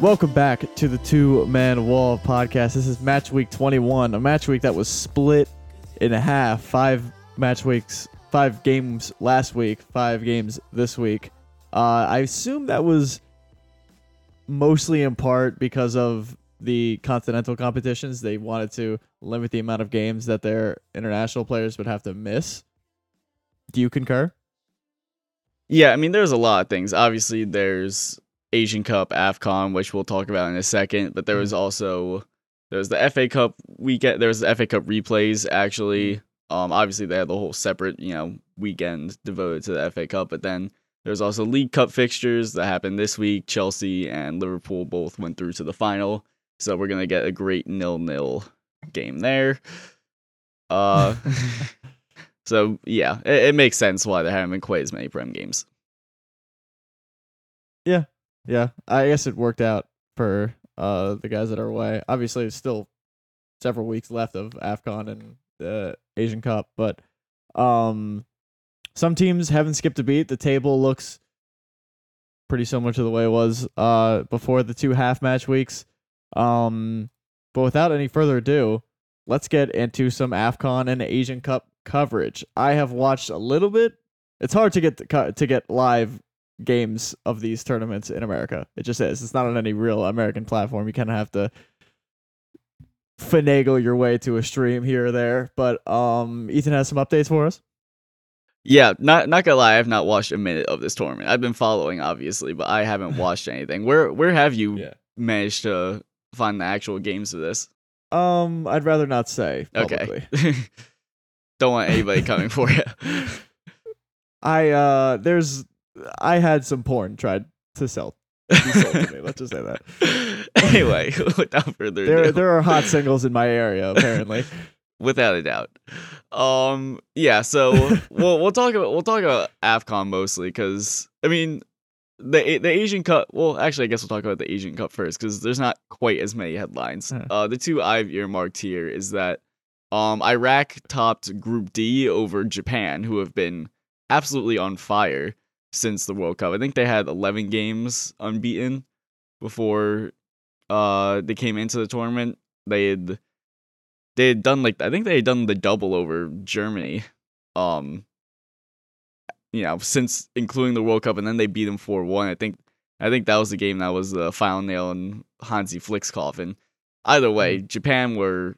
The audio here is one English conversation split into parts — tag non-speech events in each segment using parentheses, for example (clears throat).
Welcome back to the Two Man Wall podcast. This is match week 21, a match week that was split in half. Five match weeks, five games last week, five games this week. Uh, I assume that was mostly in part because of the continental competitions. They wanted to limit the amount of games that their international players would have to miss. Do you concur? Yeah, I mean, there's a lot of things. Obviously, there's Asian Cup, AFCON, which we'll talk about in a second, but there was also there was the FA Cup weekend. There was the FA Cup replays actually. Um, obviously they had the whole separate you know weekend devoted to the FA Cup, but then there's also League Cup fixtures that happened this week. Chelsea and Liverpool both went through to the final, so we're gonna get a great nil-nil game there. Uh, (laughs) so yeah, it, it makes sense why there haven't been quite as many Prem games. Yeah, I guess it worked out for uh the guys that are away. Obviously, it's still several weeks left of AFCON and the Asian Cup, but um some teams haven't skipped a beat. The table looks pretty similar to the way it was uh before the two half match weeks. Um but without any further ado, let's get into some AFCON and Asian Cup coverage. I have watched a little bit. It's hard to get to get live games of these tournaments in America. It just is. It's not on any real American platform. You kind of have to finagle your way to a stream here or there. But um, Ethan has some updates for us. Yeah, not not gonna lie, I've not watched a minute of this tournament. I've been following, obviously, but I haven't (laughs) watched anything. Where where have you Yeah. managed to find the actual games of this? Um, I'd rather not say publicly. Okay. (laughs) Don't want anybody coming for you. (laughs) I uh, there's I had some porn tried to sell. Be sold to me. Let's just say that (laughs) anyway, (laughs) without further there ado, there are hot (laughs) singles in my area apparently. without a doubt. Um, yeah. So we'll we'll talk about we'll talk about Afcon mostly because I mean the the Asian Cup. Well, actually, I guess we'll talk about the Asian Cup first because there's not quite as many headlines. Uh, the two I've earmarked here is that um Iraq topped Group D over Japan, who have been absolutely on fire since the World Cup. I think they had 11 games unbeaten before uh they came into the tournament. They had they had done like I think they had done the double over Germany. Um you know, since including the World Cup and then they beat them 4-1. I think I think that was the game that was the final nail in Hansi Flick's coffin. Either way, Japan were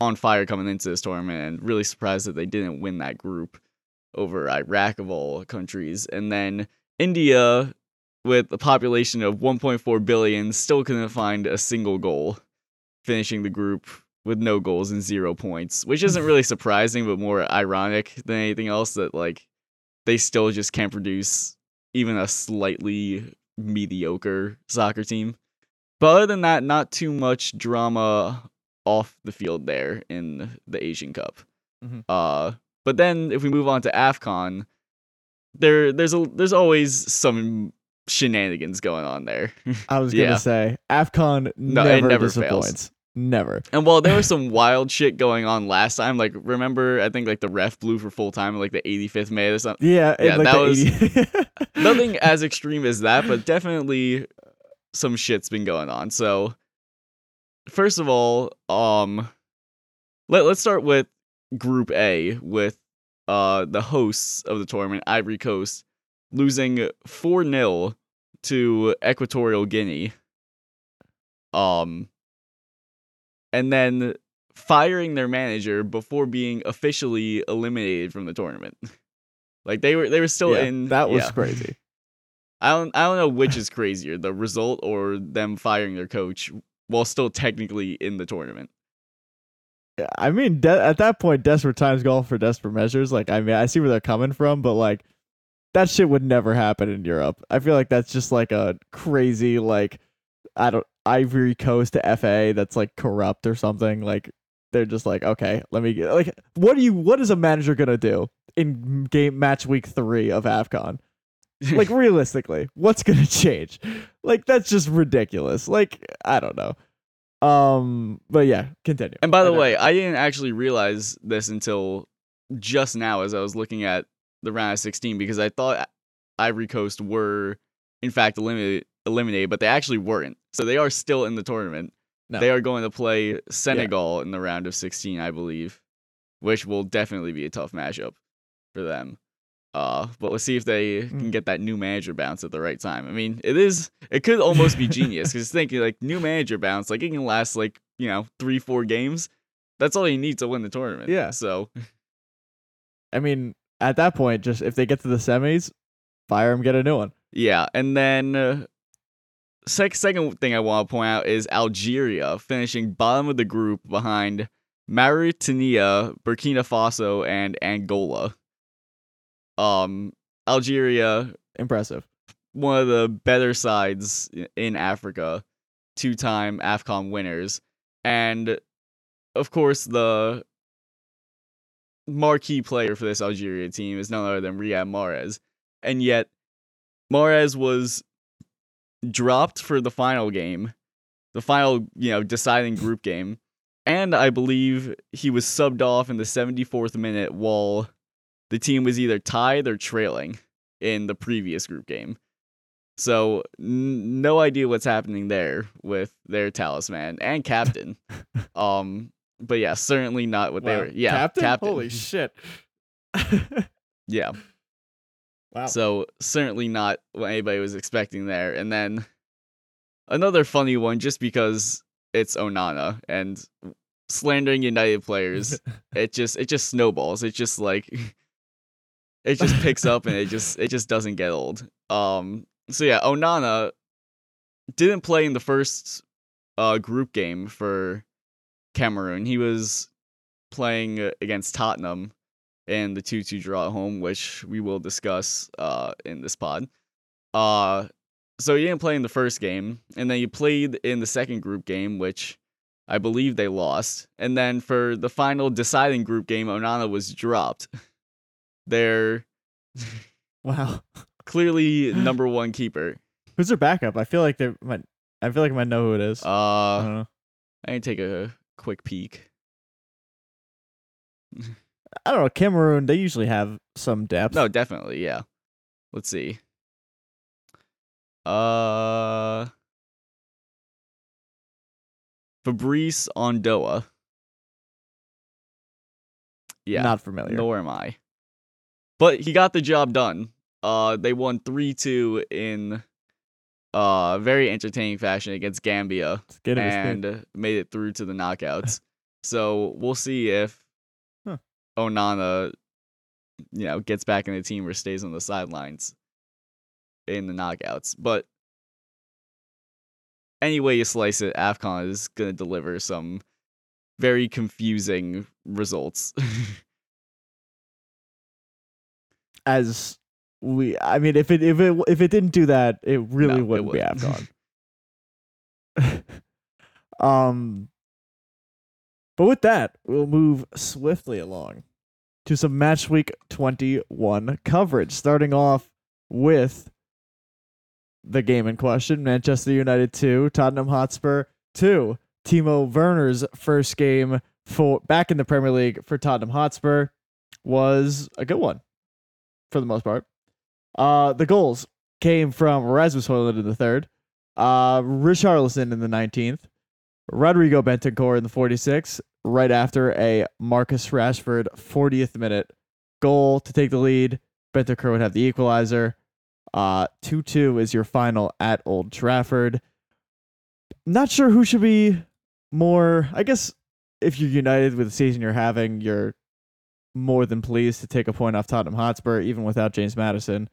on fire coming into this tournament and really surprised that they didn't win that group over Iraq of all countries. And then India, with a population of 1.4 billion, still couldn't find a single goal, finishing the group with no goals and zero points, which isn't really (laughs) surprising, but more ironic than anything else that, like, they still just can't produce even a slightly mediocre soccer team. But other than that, not too much drama off the field there in the Asian Cup. Mhm. Uh, but then if we move on to Afcon, there there's a there's always some shenanigans going on there. I was (laughs) gonna Yeah. say AFCON No, never, never fails. disappoints. Never. and while there was some (laughs) wild shit going on last time, like remember I think like the ref blew for full time like the 85th minute or something. Yeah, Yeah, like that was- 80 (laughs) Nothing as extreme as that, but definitely some shit's been going on. So first of all, um let, let's start with group A with uh the hosts of the tournament, Ivory Coast, losing 4-0 to Equatorial Guinea. Um and then firing their manager before being officially eliminated from the tournament. (laughs) Like they were they were still Yeah, in that was yeah. crazy. (laughs) I don't I don't know which is crazier, the result or them firing their coach while still technically in the tournament. I mean, de- at that point, desperate times call for desperate measures. Like, I mean, I see where they're coming from, but like, that shit would never happen in Europe. I feel like that's just like a crazy, like, I don't Ivory Coast to FA that's like corrupt or something. Like, they're just like, okay, let me get like, what do you? What is a manager gonna do in game match week three of Afcon? Like, (laughs) realistically, what's gonna (laughs) change? Like, that's just ridiculous. Like, I don't know. Um, but yeah, continue. And by the know. way, I didn't actually realize this until just now as I was looking at the round of 16 because I thought Ivory Coast were in fact eliminated eliminated, but they actually weren't. So they are still in the tournament. No. They are going to play Senegal in the round of 16, I believe, which will definitely be a tough matchup for them. Uh, but let's see if they can Mm. get that new manager bounce at the right time. I mean, it is it could almost be genius because thinking like new manager bounce, like it can last like you know three four games. That's all you need to win the tournament. Yeah. So I mean, at that point, just if they get to the semis, fire them, get a new one. Yeah, and then uh, sec- second thing I want to point out is Algeria finishing bottom of the group behind Mauritania, Burkina Faso, and Angola. Um, Algeria, Impressive. one of the better sides in Africa, two-time AFCON winners, and of course the marquee player for this Algeria team is none other than Riyad Mahrez, and yet Mahrez was dropped for the final game, the final you know deciding group game, and I believe he was subbed off in the 74th minute while the team was either tied or trailing in the previous group game. So n- no idea what's happening there with their talisman and captain. (laughs) um, but yeah, certainly not what they were. Yeah, captain? captain. Holy shit. (laughs) Yeah. wow. So certainly not what anybody was expecting there. And then another funny one, just because it's Onana and slandering United players, (laughs) it just it just snowballs. It just like it just (laughs) picks up and it just it just doesn't get old. Um. So yeah, Onana didn't play in the first uh group game for Cameroon. He was playing against Tottenham in the 2-2 draw at home, which we will discuss uh in this pod. Uh so he didn't play in the first game, and then he played in the second group game, which I believe they lost. And then for the final deciding group game, Onana was dropped. (laughs) Their (laughs) wow. clearly (laughs) number one keeper. Who's their backup? I feel like they might. I feel like I might know who it is. I Uh, don't know. I can take a quick peek. I don't know. Cameroon. They usually have some depth. No, definitely, yeah. Let's see. Uh, Fabrice Ondoa. Yeah, Not familiar. nor am I. But he got the job done. Uh, they won three two in uh very entertaining fashion against Gambia it. and made it through to the knockouts. (laughs) so we'll see if Huh. Onana, you know, gets back in the team or stays on the sidelines in the knockouts. But any way you slice it, AFCON is gonna deliver some very confusing results. (laughs) As we, I mean, if it if it if it didn't do that, it really No, wouldn't be wouldn't. Afcon. (laughs) um, but with that, we'll move swiftly along to some match week twenty one coverage, starting off with the game in question: Manchester United two, Tottenham Hotspur two. Timo Werner's first game for back in the Premier League for Tottenham Hotspur was a good one for the most part. Uh, the goals came from Rasmus Højlund in the third, uh, Richarlison in the 19th, Rodrigo Bentancur in the 46th, right after a Marcus Rashford 40th minute goal to take the lead. Bentancur would have the equalizer. Uh, 2 2 is your final at Old Trafford. Not sure who should be more. I guess if you're united with the season you're having, you're more than pleased to take a point off Tottenham Hotspur, even without James Maddison.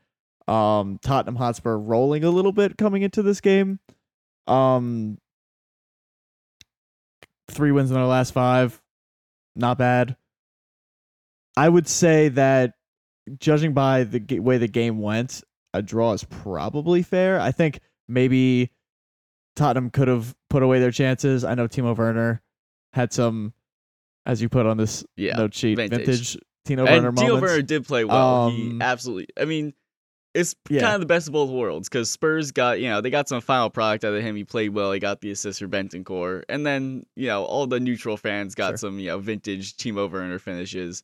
Um, Tottenham Hotspur rolling a little bit coming into this game. Um, three wins in their last five, not bad. I would say that, judging by the g- way the game went, a draw is probably fair. I think maybe Tottenham could have put away their chances. I know Timo Werner had some, as you put on this yeah. note sheet, vintage. vintage, Tino and Werner Timo moments. Werner did play well. he Um, absolutely. I mean, it's Yeah. kind of the best of both worlds because Spurs got you know they got some final product out of him. He played well. He got the assist for Bentancur, and then you know all the neutral fans got Sure. some you know vintage Timo Werner finishes.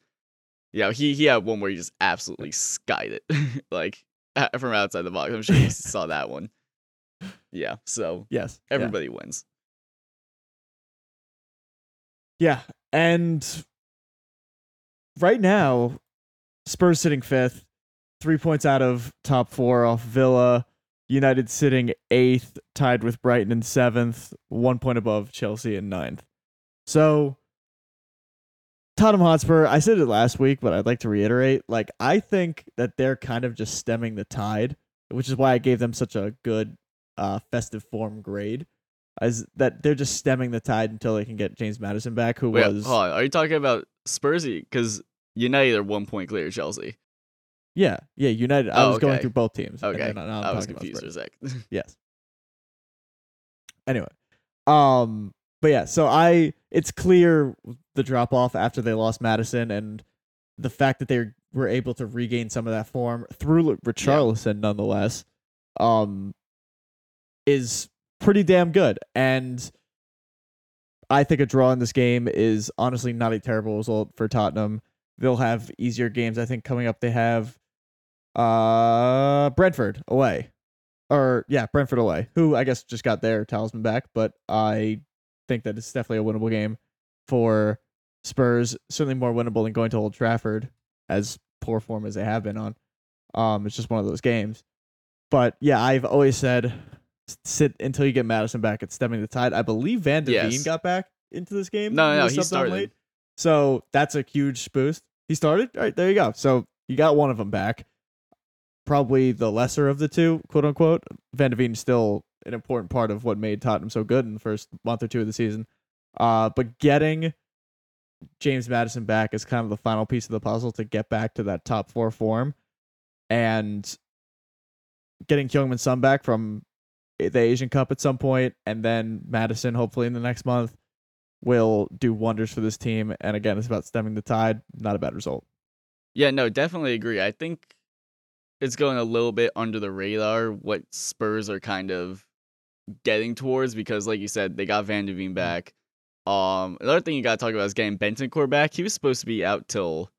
You know he he had one where he just absolutely skied it (laughs) like from outside the box. I'm sure you saw that one. Yeah, so (laughs) Yes. yeah. everybody wins. Yeah. And right now, Spurs sitting fifth, three points out of top four off Villa. United sitting eighth, tied with Brighton in seventh, one point above Chelsea in ninth. So, Tottenham Hotspur, I said it last week, but I'd like to reiterate. Like, I think that they're kind of just stemming the tide, which is why I gave them such a good uh, festive form grade. Is that they're just stemming the tide until they can get James Maddison back, who Wait, was hold on, are you talking about Spursy? Because United are one point clear Chelsea. Yeah, yeah, United. I Oh, was going through both teams. Okay, now I'm was confused for a sec. (laughs) Yes. Anyway, um, but yeah, so I it's clear the drop off after they lost Maddison and the fact that they were able to regain some of that form through Richarlison, nonetheless, um, is pretty damn good. And I think a draw in this game is honestly not a terrible result for Tottenham. They'll have easier games. I think coming up they have uh Brentford away. Or yeah, Brentford away. Who I guess just got their talisman back, but I think that it's definitely a winnable game for Spurs. Certainly more winnable than going to Old Trafford as poor form as they have been on. Um it's just one of those games. But yeah, I've always said sit until you get Maddison back. at stemming the tide. I believe Van de Ven Yes. got back into this game. No, no, he started. late. So that's a huge boost. He started. All right, there you go. So you got one of them back. Probably the lesser of the two, quote unquote. Van de Ven is still an important part of what made Tottenham so good in the first month or two of the season. Uh, but getting James Maddison back is kind of the final piece of the puzzle to get back to that top four form, and getting Heung-min Son back from the Asian Cup at some point, and then Madison hopefully in the next month will do wonders for this team. And again, it's about stemming the tide. Not a bad result. Yeah, no, definitely agree. I think it's going a little bit under the radar what Spurs are kind of getting towards because, like you said, they got Van de Mm-hmm. Ven back. Um, another thing you got to talk about is getting Bentancur back. He was supposed to be out till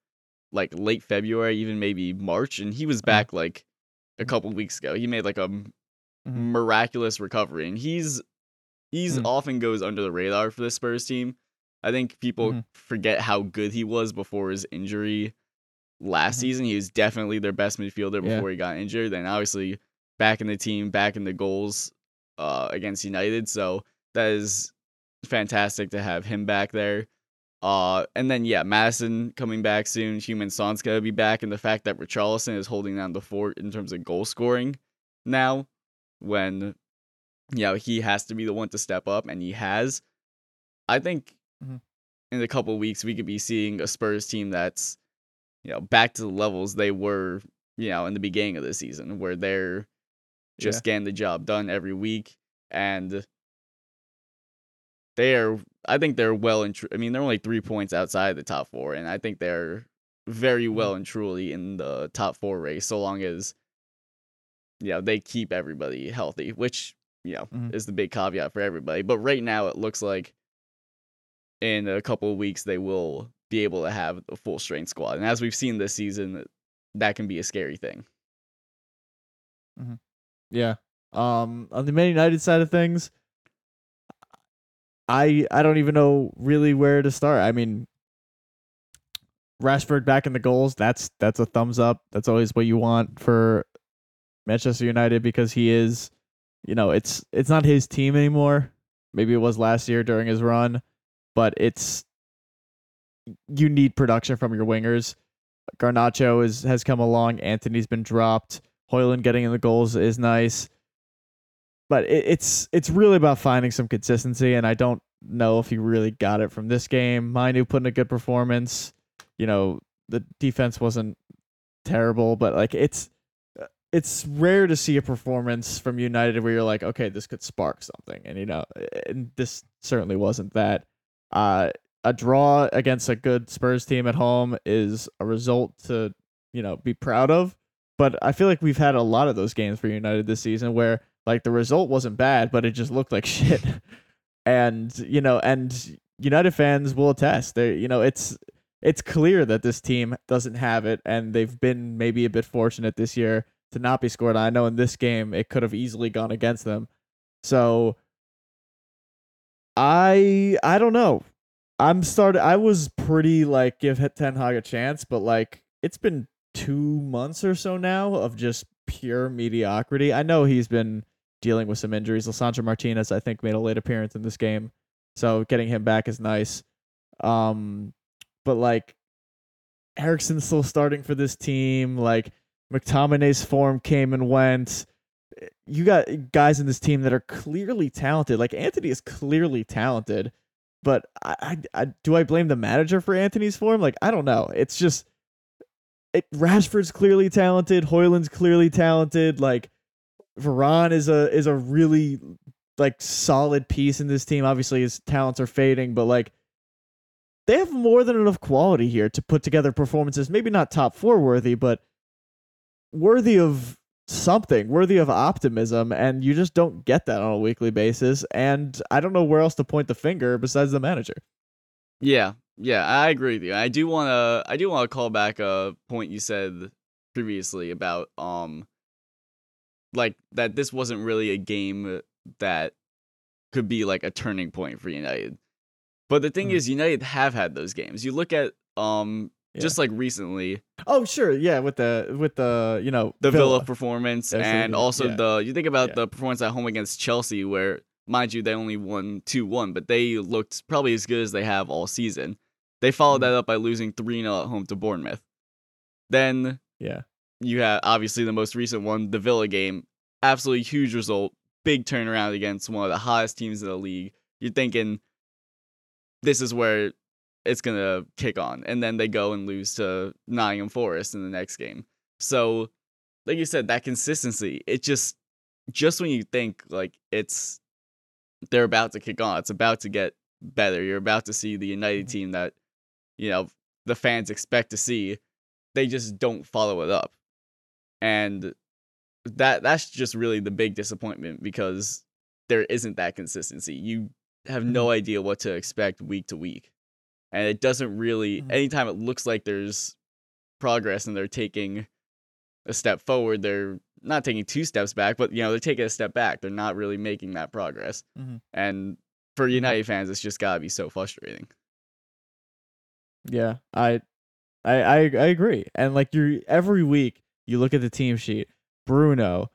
like late February, even maybe March, and he was Uh-huh. back like a couple weeks ago. He made like a. miraculous recovery, and he's he's Mhm. often goes under the radar for the Spurs team. I think people Mhm. forget how good he was before his injury last Mhm. season. He was definitely their best midfielder Yeah. before he got injured. And obviously back in the team, back in the goals uh, against United. So that is fantastic to have him back there. Uh, and then yeah, Maddison coming back soon. Heung-min Son's gonna be back, and the fact that Richarlison is holding down the fort in terms of goal scoring now, when you know he has to be the one to step up, and he has. I think Mhm. in a couple weeks we could be seeing a Spurs team that's you know back to the levels they were you know in the beginning of the season, where they're just Yeah. getting the job done every week and they are i think they're well and tr- i mean they're only three points outside the top four and i think they're very Mm-hmm. well and truly in the top four race so long as you know they keep everybody healthy which you know Mhm. is the big caveat for everybody but right now it looks like in a couple of weeks they will be able to have a full strength squad and as we've seen this season that can be a scary thing Yeah. Um, on the Man United side of things, I I don't even know really where to start. I mean, Rashford back in the goals. That's that's a thumbs up. That's always what you want for Manchester United because he is, you know, it's it's not his team anymore. Maybe it was last year during his run, but it's you need production from your wingers. Garnacho is has come along. Antony's been dropped. Højlund getting in the goals is nice, but it, it's it's really about finding some consistency. And I don't know if he really got it from this game. Mainoo put in a good performance. You know, the defense wasn't terrible, but like it's it's rare to see a performance from United where you're like, okay, this could spark something, and you know, and this certainly wasn't that. Uh, a draw against a good Spurs team at home is a result to you know be proud of. But I feel like we've had a lot of those games for United this season where like the result wasn't bad, but it just looked like (laughs) shit. and you know, and United fans will attest. They, you know, it's it's clear that this team doesn't have it, and they've been maybe a bit fortunate this year to not be scored. I know in this game it could have easily gone against them, So I I don't know. I'm started. I was pretty like give Ten Hag a chance, but like it's been two months or so now of just pure mediocrity. I know he's been dealing with some injuries. Lisandro Martinez, I think, made a late appearance in this game, so getting him back is nice. Um, but like Eriksen's still starting for this team. Like McTominay's form came and went. You got guys in this team that are clearly talented. Like Antony is clearly talented, but I, I, I do I blame the manager for Antony's form? Like I don't know. It's just it, Rashford's clearly talented. Højlund's clearly talented. Like Varane is a is a really like solid piece in this team. Obviously, his talents are fading, but like they have more than enough quality here to put together performances. Maybe not top four worthy, but worthy of something, worthy of optimism. And you just don't get that on a weekly basis. And I don't know where else to point the finger besides the manager. Yeah, yeah, I agree with you. I do want to I do want to call back a point you said previously about um like that this wasn't really a game that could be like a turning point for United. But the thing Mhm. is United have had those games. You look at um Yeah. just like recently Oh, sure, yeah, with the with the you know the Villa, performance That's and also yeah. the you think about Yeah. the performance at home against Chelsea where mind you they only won 2-1 but they looked probably as good as they have all season. They followed Mhm. that up by losing 3-0 at home to Bournemouth. Then Yeah, you have obviously the most recent one, the Villa game. Absolutely huge result, big turnaround against one of the hottest teams in the league. You're thinking this is where it's gonna kick on, and then they go and lose to Nottingham Forest in the next game. So, like you said, that consistency, it just just when you think like it's they're about to kick on, it's about to get better. You're about to see the United Mhm. team that you know the fans expect to see. They just don't follow it up, and that that's just really the big disappointment because there isn't that consistency. You have no idea what to expect week to week, and it doesn't really. Mhm. Anytime it looks like there's progress and they're taking a step forward, they're not taking two steps back, but you know they're taking a step back. They're not really making that progress, Mhm. and for United fans, it's just gotta be so frustrating. Yeah, I, I, I, I agree. And like you, every week you look at the team sheet. Bruno,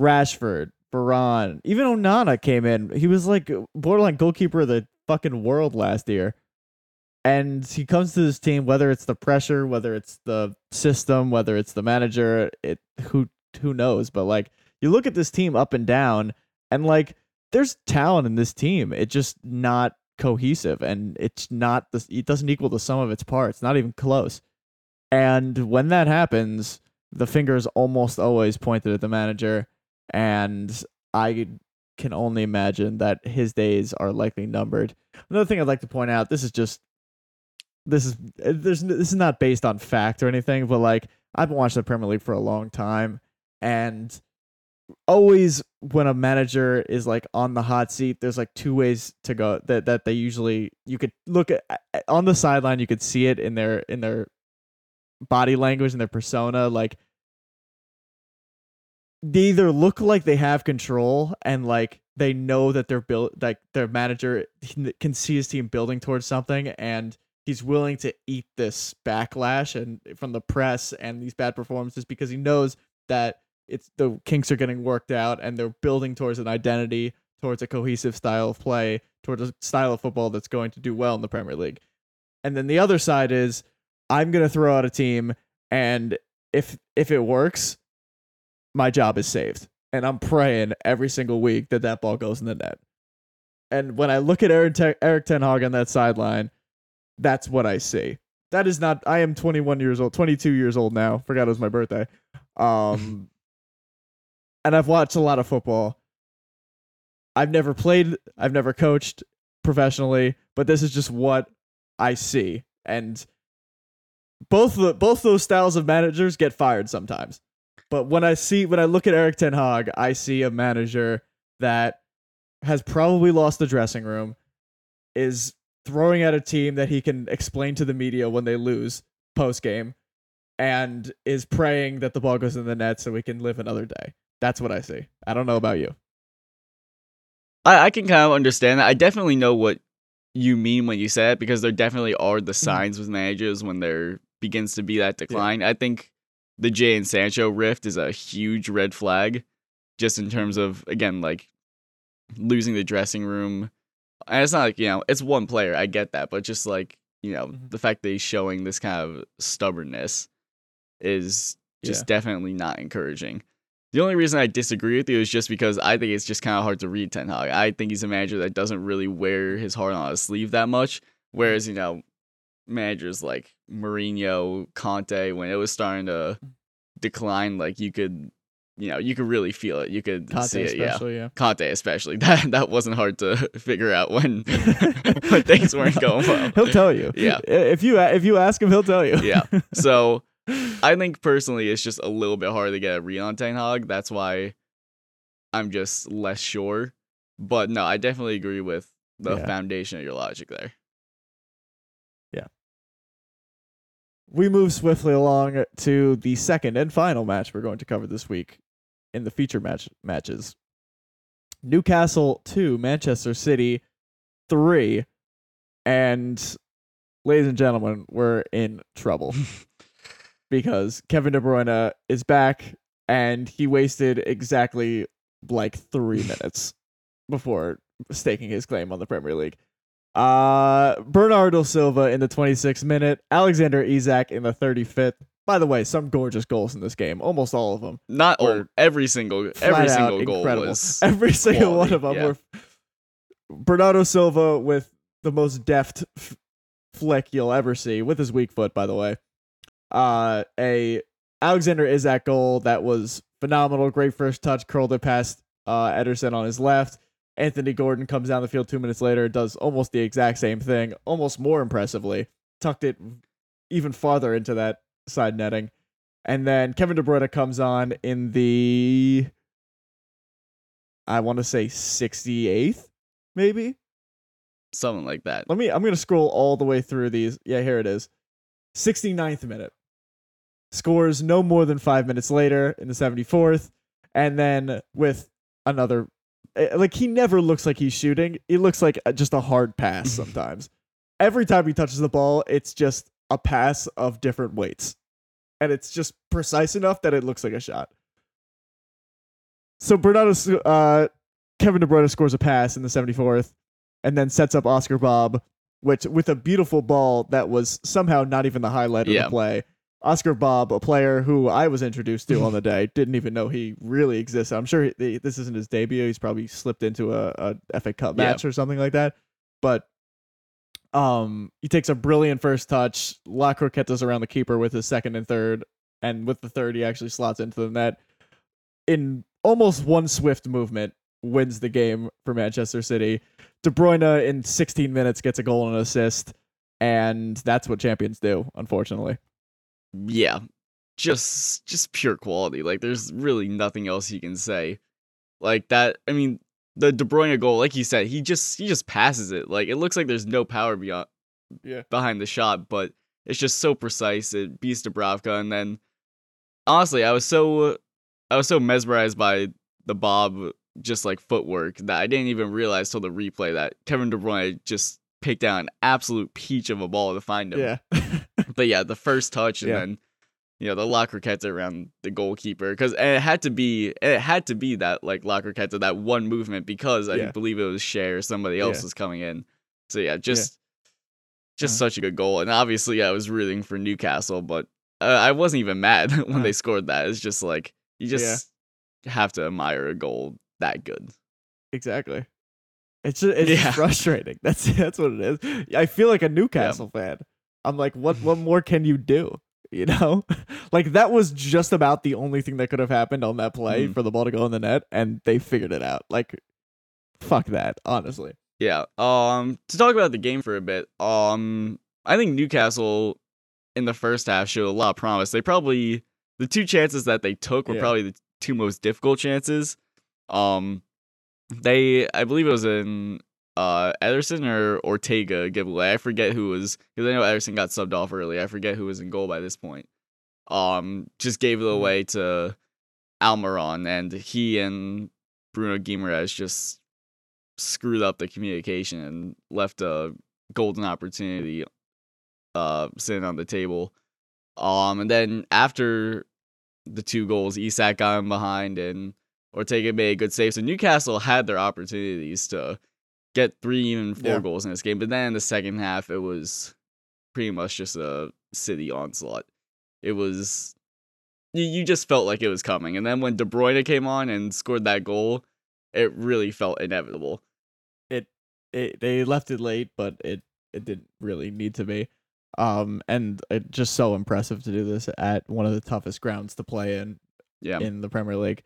Rashford, Varane, even Onana came in. He was like borderline goalkeeper of the fucking world last year. And he comes to this team, whether it's the pressure, whether it's the system, whether it's the manager, it who who knows. But like you look at this team up and down, and like there's talent in this team. It's just not cohesive and it's not the it doesn't equal the sum of its parts not even close and when that happens the fingers almost always pointed at the manager and i can only imagine that his days are likely numbered another thing i'd like to point out this is just this is uh, there's this is not based on fact or anything but like i've been watching the premier league for a long time and always when a manager is like on the hot seat there's like two ways to go that that they usually you could look at at- on the sideline you could see it in their in their body language and their persona like they either look like they have control and like they know that they're built like their manager can see his team building towards something and he's willing to eat this backlash and from the press and these bad performances because he knows that it's the kinks are getting worked out and they're building towards an identity towards a cohesive style of play towards a style of football that's going to do well in the Premier League. And then the other side is I'm going to throw out a team and if if it works my job is saved. And I'm praying every single week that that ball goes in the net. And when I look at Eric, Te- Eric Ten Hag on that sideline, that's what I see. That is not. I am 21 years old, 22 years old now. Forgot it was my birthday. Um, (laughs) and I've watched a lot of football. I've never played. I've never coached professionally, but this is just what I see. And both the both those styles of managers get fired sometimes. But when I see when I look at Eric Ten Hag, I see a manager that has probably lost the dressing room, is throwing at a team that he can explain to the media when they lose post game, and is praying that the ball goes in the net so we can live another day. That's what I see. I don't know about you. I, I can kind of understand that. I definitely know what you mean when you say it because there definitely are the mm-hmm. signs with managers when there begins to be that decline. I think the Jadon Sancho rift is a huge red flag, just in terms of again like losing the dressing room. And it's not like you know it's one player. I get that, but just like you know Mhm. the fact that he's showing this kind of stubbornness is just Yeah. definitely not encouraging. The only reason I disagree with you is just because I think it's just kind of hard to read Ten Hag. I think he's a manager that doesn't really wear his heart on his sleeve that much. Whereas, you know, managers like Mourinho, Conte, when it was starting to decline, like you could, you know, you could really feel it. You could Conte see it. Yeah. yeah. Conte, especially (laughs) that that wasn't hard to (laughs) figure out when (laughs) when things weren't going well. He'll tell you. Yeah. If you if you ask him, he'll tell you. Yeah. So I think personally it's just a little bit hard to get a read on Ten Hag. That's why I'm just less sure. But no, I definitely agree with the Yeah. foundation of your logic there. We move swiftly along to the second and final match we're going to cover this week in the feature match matches. Newcastle 2, Manchester City 3. And ladies and gentlemen, we're in trouble (laughs) because Kevin De Bruyne is back and he wasted exactly like 3 minutes before staking his claim on the Premier League. Uh, Bernardo Silva in the 26th minute, Alexander Isak in the 35th. By the way, some gorgeous goals in this game, almost all of them. Not all, every single every single goal incredible. was (laughs) Every single one of them yeah. were Bernardo Silva with the most deft f- flick you'll ever see with his weak foot, by the way. Uh, a Alexander Isak goal that was phenomenal. Great first touch, curled it past uh, Ederson on his left. Anthony Gordon comes down the field two minutes later, does almost the exact same thing, almost more impressively, tucked it even farther into that side netting. And then Kevin De Bruyne comes on in the, I want to say 68th, maybe. something like that. Let me, I'm going to scroll all the way through these. Yeah, here it is. 69th minute. Scores no more than five minutes later in the 74th. And then with another, like, he never looks like he's shooting. He looks like uh, just a hard pass (laughs) sometimes. Every time he touches the ball, it's just a pass of different weights. And it's just precise enough that it looks like a shot. So Bernardo, uh, Kevin De Bruyne scores a pass in the 74th and then sets up Oscar Bob, which with a beautiful ball that was somehow not even the highlight of Yeah. the play. Oscar Bob, a player who I was introduced to on the (laughs) day, didn't even know he really existed. I'm sure he, this isn't his debut. He's probably slipped into a, a FA Cup Yeah. match or something like that. But um, he takes a brilliant first touch. La Croquetas around the keeper with his second and third, and with the third, he actually slots into the net in almost one swift movement. Wins the game for Manchester City. De Bruyne in 16 minutes gets a goal and an assist, and that's what champions do. Unfortunately, Yeah. Just just pure quality. Like there's really nothing else you can say. Like that I mean, the De Bruyne goal, like you said, he just he just passes it. Like it looks like there's no power beyond Yeah. behind the shot, but it's just so precise. It beats Dubravka and then honestly, I was so I was so mesmerized by the Bob just like footwork that I didn't even realize till the replay that Kevin De Bruyne just picked out an absolute peach of a ball to find him. yeah, (laughs) But yeah, the first touch and Yeah. then you know the La Croqueta around the goalkeeper because it had to be it had to be that like La Croqueta that one movement because I Yeah. believe it was Schär or somebody else Yeah. was coming in. So yeah, just just Uh-huh. such a good goal and obviously I was rooting for Newcastle, but uh, I wasn't even mad (laughs) when Uh-huh. they scored that. It's just like you just have to admire a goal that good. exactly. It's just, it's just Yeah. (laughs) frustrating. That's that's what it is. I feel like a Newcastle fan. I'm like, what what more can you do? You know, (laughs) like that was just about the only thing that could have happened on that play Mhm. for the ball to go in the net, and they figured it out. Like, fuck that, honestly. Yeah. Um to talk about the game for a bit. Um I think Newcastle in the first half showed a lot of promise. They probably the two chances that they took were Yeah. probably the two most difficult chances. Um they I believe it was in uh Ederson or Ortega giveaway. I forget who was because I know Ederson got subbed off early. I forget who was in goal by this point. Um just gave it Mhm. away to Almiron and he and Bruno Guimaraes just screwed up the communication and left a golden opportunity uh sitting on the table. Um and then after the two goals, Isak got him behind and Ortega made a good save. So Newcastle had their opportunities to get three, even four Yeah. goals in this game. But then in the second half, it was pretty much just a city onslaught. It was you, you just felt like it was coming. And then when De Bruyne came on and scored that goal, it really felt inevitable. it they left it late, but it it didn't really need to be. Um, and it just so impressive to do this at one of the toughest grounds to play in Yeah. in the Premier League.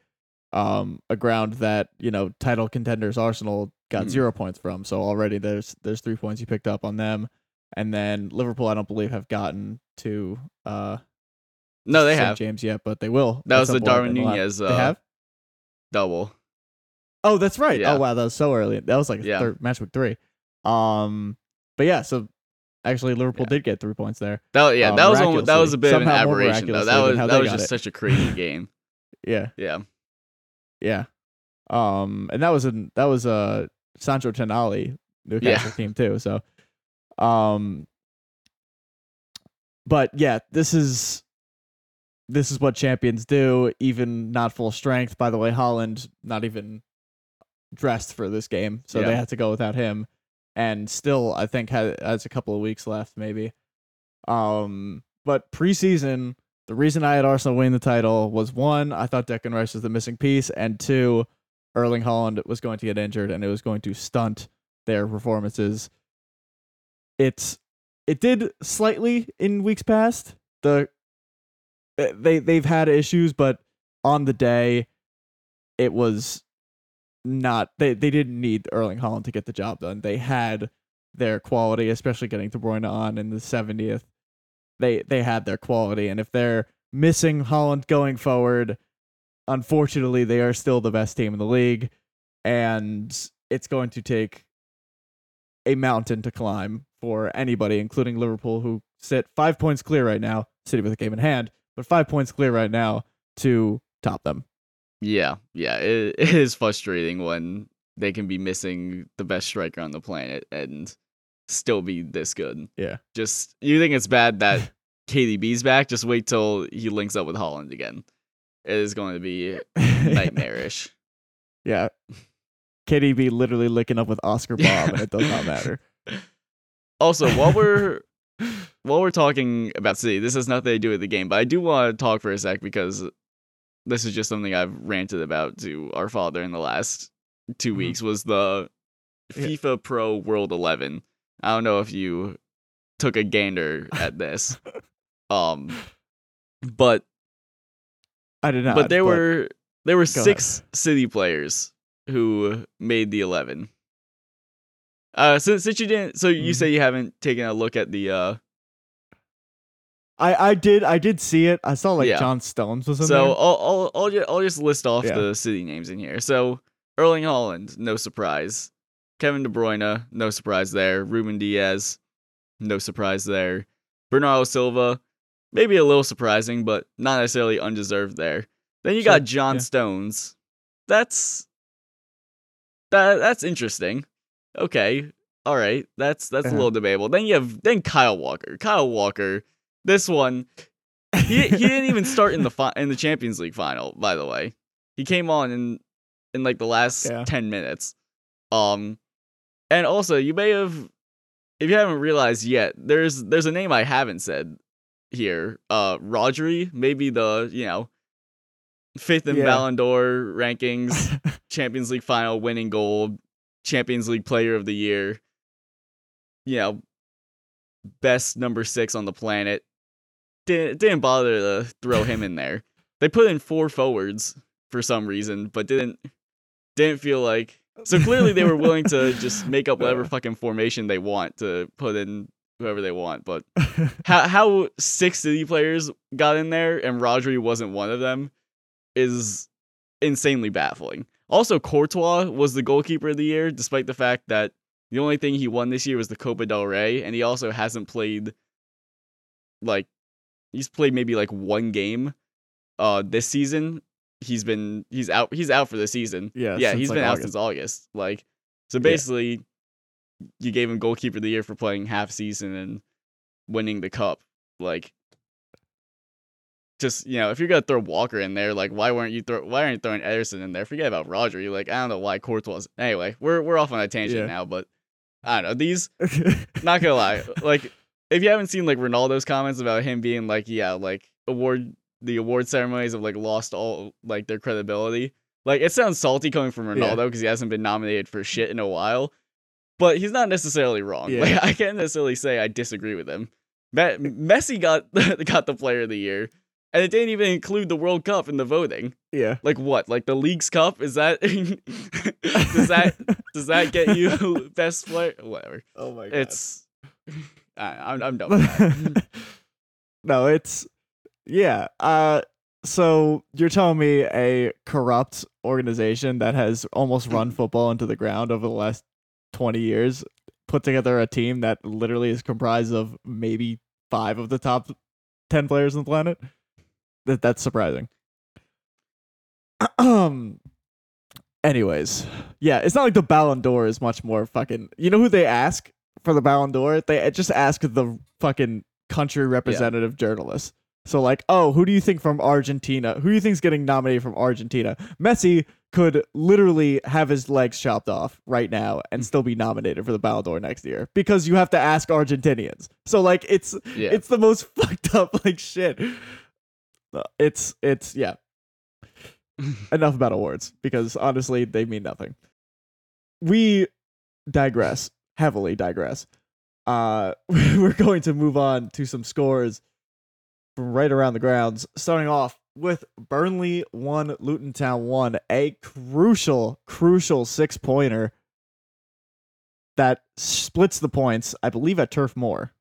Um, a ground that you know title contenders Arsenal got Mhm. zero points from. So already there's there's three points you picked up on them, and then Liverpool I don't believe have gotten to uh no, they St. have. James yet, but they will. That was the Darwin Nunez They uh, have. double. Oh, that's right. Yeah. Oh wow, that was so early. That was like Yeah. third match week three. Um, but yeah, so actually Liverpool Yeah. did get three points there. That yeah, uh, that was one, that was a bit of an aberration though. That was that was just such a crazy (laughs) game. Yeah, Yeah. Yeah. Um, and that was an that was a Sandro Tonali Newcastle team too. So, um, but yeah, this is this is what champions do. Even not full strength. By the way, Haaland not even dressed for this game, so Yeah. they had to go without him. And still, I think has, has a couple of weeks left, maybe. Um, but preseason, the reason I had Arsenal win the title was one, I thought Declan Rice was the missing piece, and two, Erling Haaland was going to get injured, and it was going to stunt their performances. It's it did slightly in weeks past. The eh, they they've had issues, but on the day, it was not they they didn't need Erling Haaland to get the job done. They had their quality, especially getting De Bruyne on in the 70th. They they had their quality, and if they're missing Haaland going forward, unfortunately, they are still the best team in the league, and it's going to take a mountain to climb for anybody, including Liverpool, who sit five points clear right now, City with a game in hand, but five points clear right now to top them. Yeah, yeah, it, (laughs) it is frustrating when they can be missing the best striker on the planet and still be this good. Yeah. Just you think it's bad (laughs) that KDB's back? Just wait till he links up with Haaland again. It is going to be nightmarish. (laughs) yeah. KDB literally licking up with Oscar (laughs) Bob, and it does not matter. Also, while we're while we're talking about City, this has nothing to do with the game, but I do want to talk for a sec because this is just something I've ranted about to our father in the last 2 Mhm. weeks was the. FIFPro World 11. I don't know if you took a gander at this. (laughs) um but I did not. but there were there were Go ahead. six city players who made the 11. Uh since since you didn't so you Mhm. say you haven't taken a look at the uh I I did I did see it. I saw like Yeah. John Stones was in So there. I'll I'll I'll just, I'll just list off Yeah. the city names in here. So Erling Haaland, no surprise. Kevin De Bruyne, no surprise there. Ruben Dias, no surprise there. Bernardo Silva, maybe a little surprising, but not necessarily undeserved there. Then you Sure, got John yeah. Stones. That's that that's interesting. Okay. All right. That's that's a Uh-huh. little debatable. Then you have then Kyle Walker. Kyle Walker. This one he he didn't even start in the fi- in the Champions League final. By the way, he came on in in like the last Yeah. ten minutes. Um, and also you may have, if you haven't realized yet, there's there's a name I haven't said here. Uh, Rodri, maybe the you know fifth in Yeah. Ballon d'Or rankings, (laughs) Champions League final winning goal, Champions League Player of the Year. You know, best number six on the planet. Didn't didn't bother to throw him in there. They put in four forwards for some reason, but didn't didn't feel like so clearly they were willing to (laughs) just make up whatever fucking formation they want to put in whoever they want. But (laughs) how how six city players got in there and Rodri wasn't one of them is insanely baffling. Also, Courtois was the goalkeeper of the year, despite the fact that the only thing he won this year was the Copa del Rey, and he also hasn't played like he's played maybe like one game uh this season. He's been he's out he's out for the season. yeah, yeah, he's like, been out since August. Like So basically, you gave him goalkeeper of the year for playing half season and winning the cup. Like, just you know, if you're gonna throw Walker in there, like, why weren't you throw? Why aren't you throwing Ederson in there? Forget about Rodri. Like, I don't know why Courtois. Anyway, we're we're off on a tangent Yeah. now, but I don't know these. (laughs) Not gonna lie, like if you haven't seen like Ronaldo's comments about him being like, yeah, like award the award ceremonies have like lost all like their credibility. Like it sounds salty coming from Ronaldo because he hasn't been nominated for shit in a while, but he's not necessarily wrong. Yeah. Like I can't necessarily say I disagree with him. Me- Messi got (laughs) got the Player of the Year, and it didn't even include the World Cup in the voting. yeah. Like what? Like the League's Cup? Is that (laughs) does that does that get you (laughs) best player? Whatever. Oh my god, It's I, I'm I'm done. With that. no, it's yeah. Uh so you're telling me a corrupt organization that has almost run football into the ground over the last 20 years put together a team that literally is comprised of maybe 5 of the top 10 players on the planet? That that's surprising. Um (clears throat) anyways, yeah, it's not like the Ballon d'Or is much more fucking You know who they ask for the Ballon d'Or? They just ask the fucking country representative journalists. So like, oh, who do you think from Argentina? Who do you think's getting nominated from Argentina? Messi could literally have his legs chopped off right now and still be nominated for the Ballon d'Or next year because you have to ask Argentinians. So like, it's Yeah. it's the most (laughs) fucked up like shit. It's it's yeah. (laughs) Enough about awards because honestly they mean nothing. We digress heavily digress. Uh, (laughs) we're going to move on to some scores from right around the grounds. Starting off with Burnley one, Luton Town one, a crucial, crucial six pointer that splits the points. I believe at Turf Moor.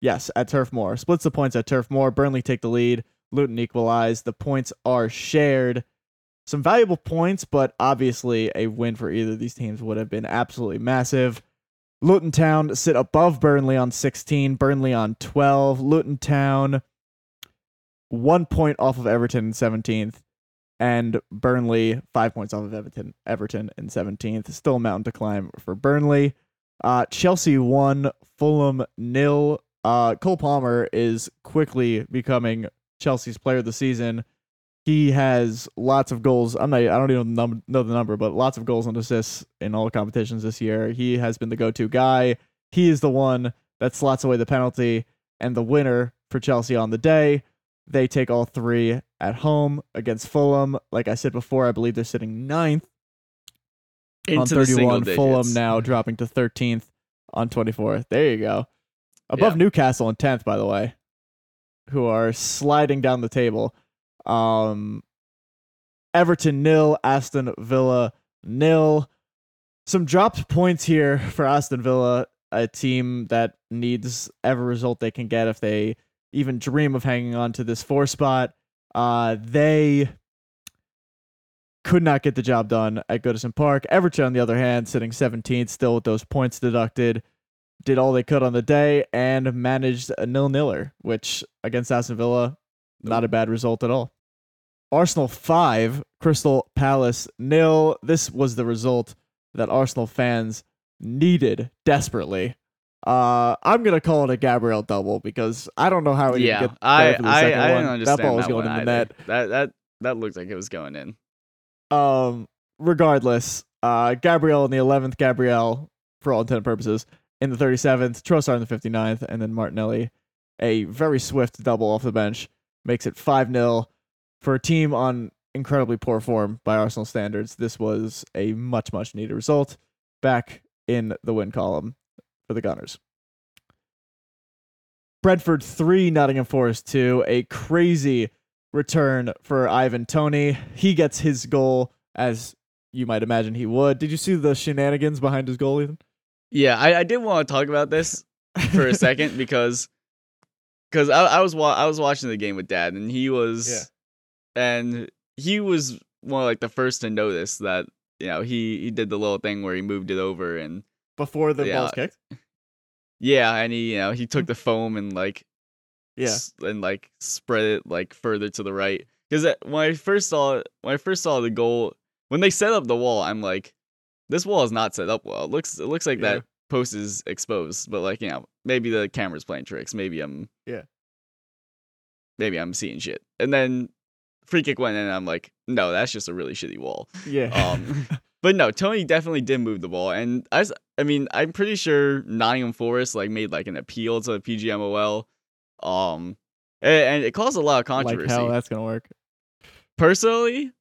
Yes, at Turf Moor. Splits the points at Turf Moor. Burnley take the lead. Luton equalize. The points are shared. Some valuable points, but obviously a win for either of these teams would have been absolutely massive. Luton Town sit above Burnley on 16, Burnley on 12. Luton Town one point off of Everton in 17th, and Burnley five points off of Everton, Everton in 17th. Still a mountain to climb for Burnley. Uh, Chelsea one, Fulham nil. Uh, Cole Palmer is quickly becoming Chelsea's player of the season. He has lots of goals. I'm not. I don't even num- know the number, but lots of goals and assists in all competitions this year. He has been the go-to guy. He is the one that slots away the penalty and the winner for Chelsea on the day. They take all three at home against Fulham. Like I said before, I believe they're sitting ninth on Into the 31. Fulham digits. now dropping to 13th on 24. There you go. Above Yeah. Newcastle in 10th, by the way, who are sliding down the table. Um, Everton nil, Aston Villa nil. Some dropped points here for Aston Villa, a team that needs every result they can get if they even dream of hanging on to this four spot. Uh, they could not get the job done at Goodison Park. Everton, on the other hand, sitting 17th, still with those points deducted, did all they could on the day and managed a nil-niller, which against Aston Villa, not a bad result at all. Arsenal 5, Crystal Palace nil. This was the result that Arsenal fans needed desperately. Uh, I'm gonna call it a Gabriel double because I don't know how he yeah, get I for the I, second I didn't one. understand that ball was going in the net. That that that looked like it was going in. Um, regardless, uh, Gabriel in the 11th, Gabriel, for all intent and purposes, in the 37th, Trossard in the 59th, and then Martinelli, a very swift double off the bench, makes it 5 0. For a team on incredibly poor form by Arsenal standards, this was a much, much needed result back in the win column for the Gunners. Brentford 3, Nottingham Forest 2. A crazy return for Ivan Toney. He gets his goal as you might imagine he would. Did you see the shenanigans behind his goal, Ethan? Yeah, I, I did want to talk about this for a second (laughs) because because I, I was wa- I was watching the game with dad and he was Yeah. and he was one of like the first to notice that you know he he did the little thing where he moved it over and Before the Yeah. ball's kicked? yeah and he you know he took the foam and like Yeah. s- and like spread it like further to the right because when I first saw when I first saw the goal when they set up the wall I'm like this wall is not set up well. It looks it looks like Yeah. that post is exposed, but like you know maybe the camera's playing tricks. Maybe I'm Yeah. maybe I'm seeing shit. And then free kick went in, and I'm like, no, that's just a really shitty wall. Yeah. Um, (laughs) but no, Toney definitely did move the ball, and I, I mean, I'm pretty sure Nottingham Forest like made like an appeal to the PGMOL, um, and, and it caused a lot of controversy. like how that's gonna work. Personally,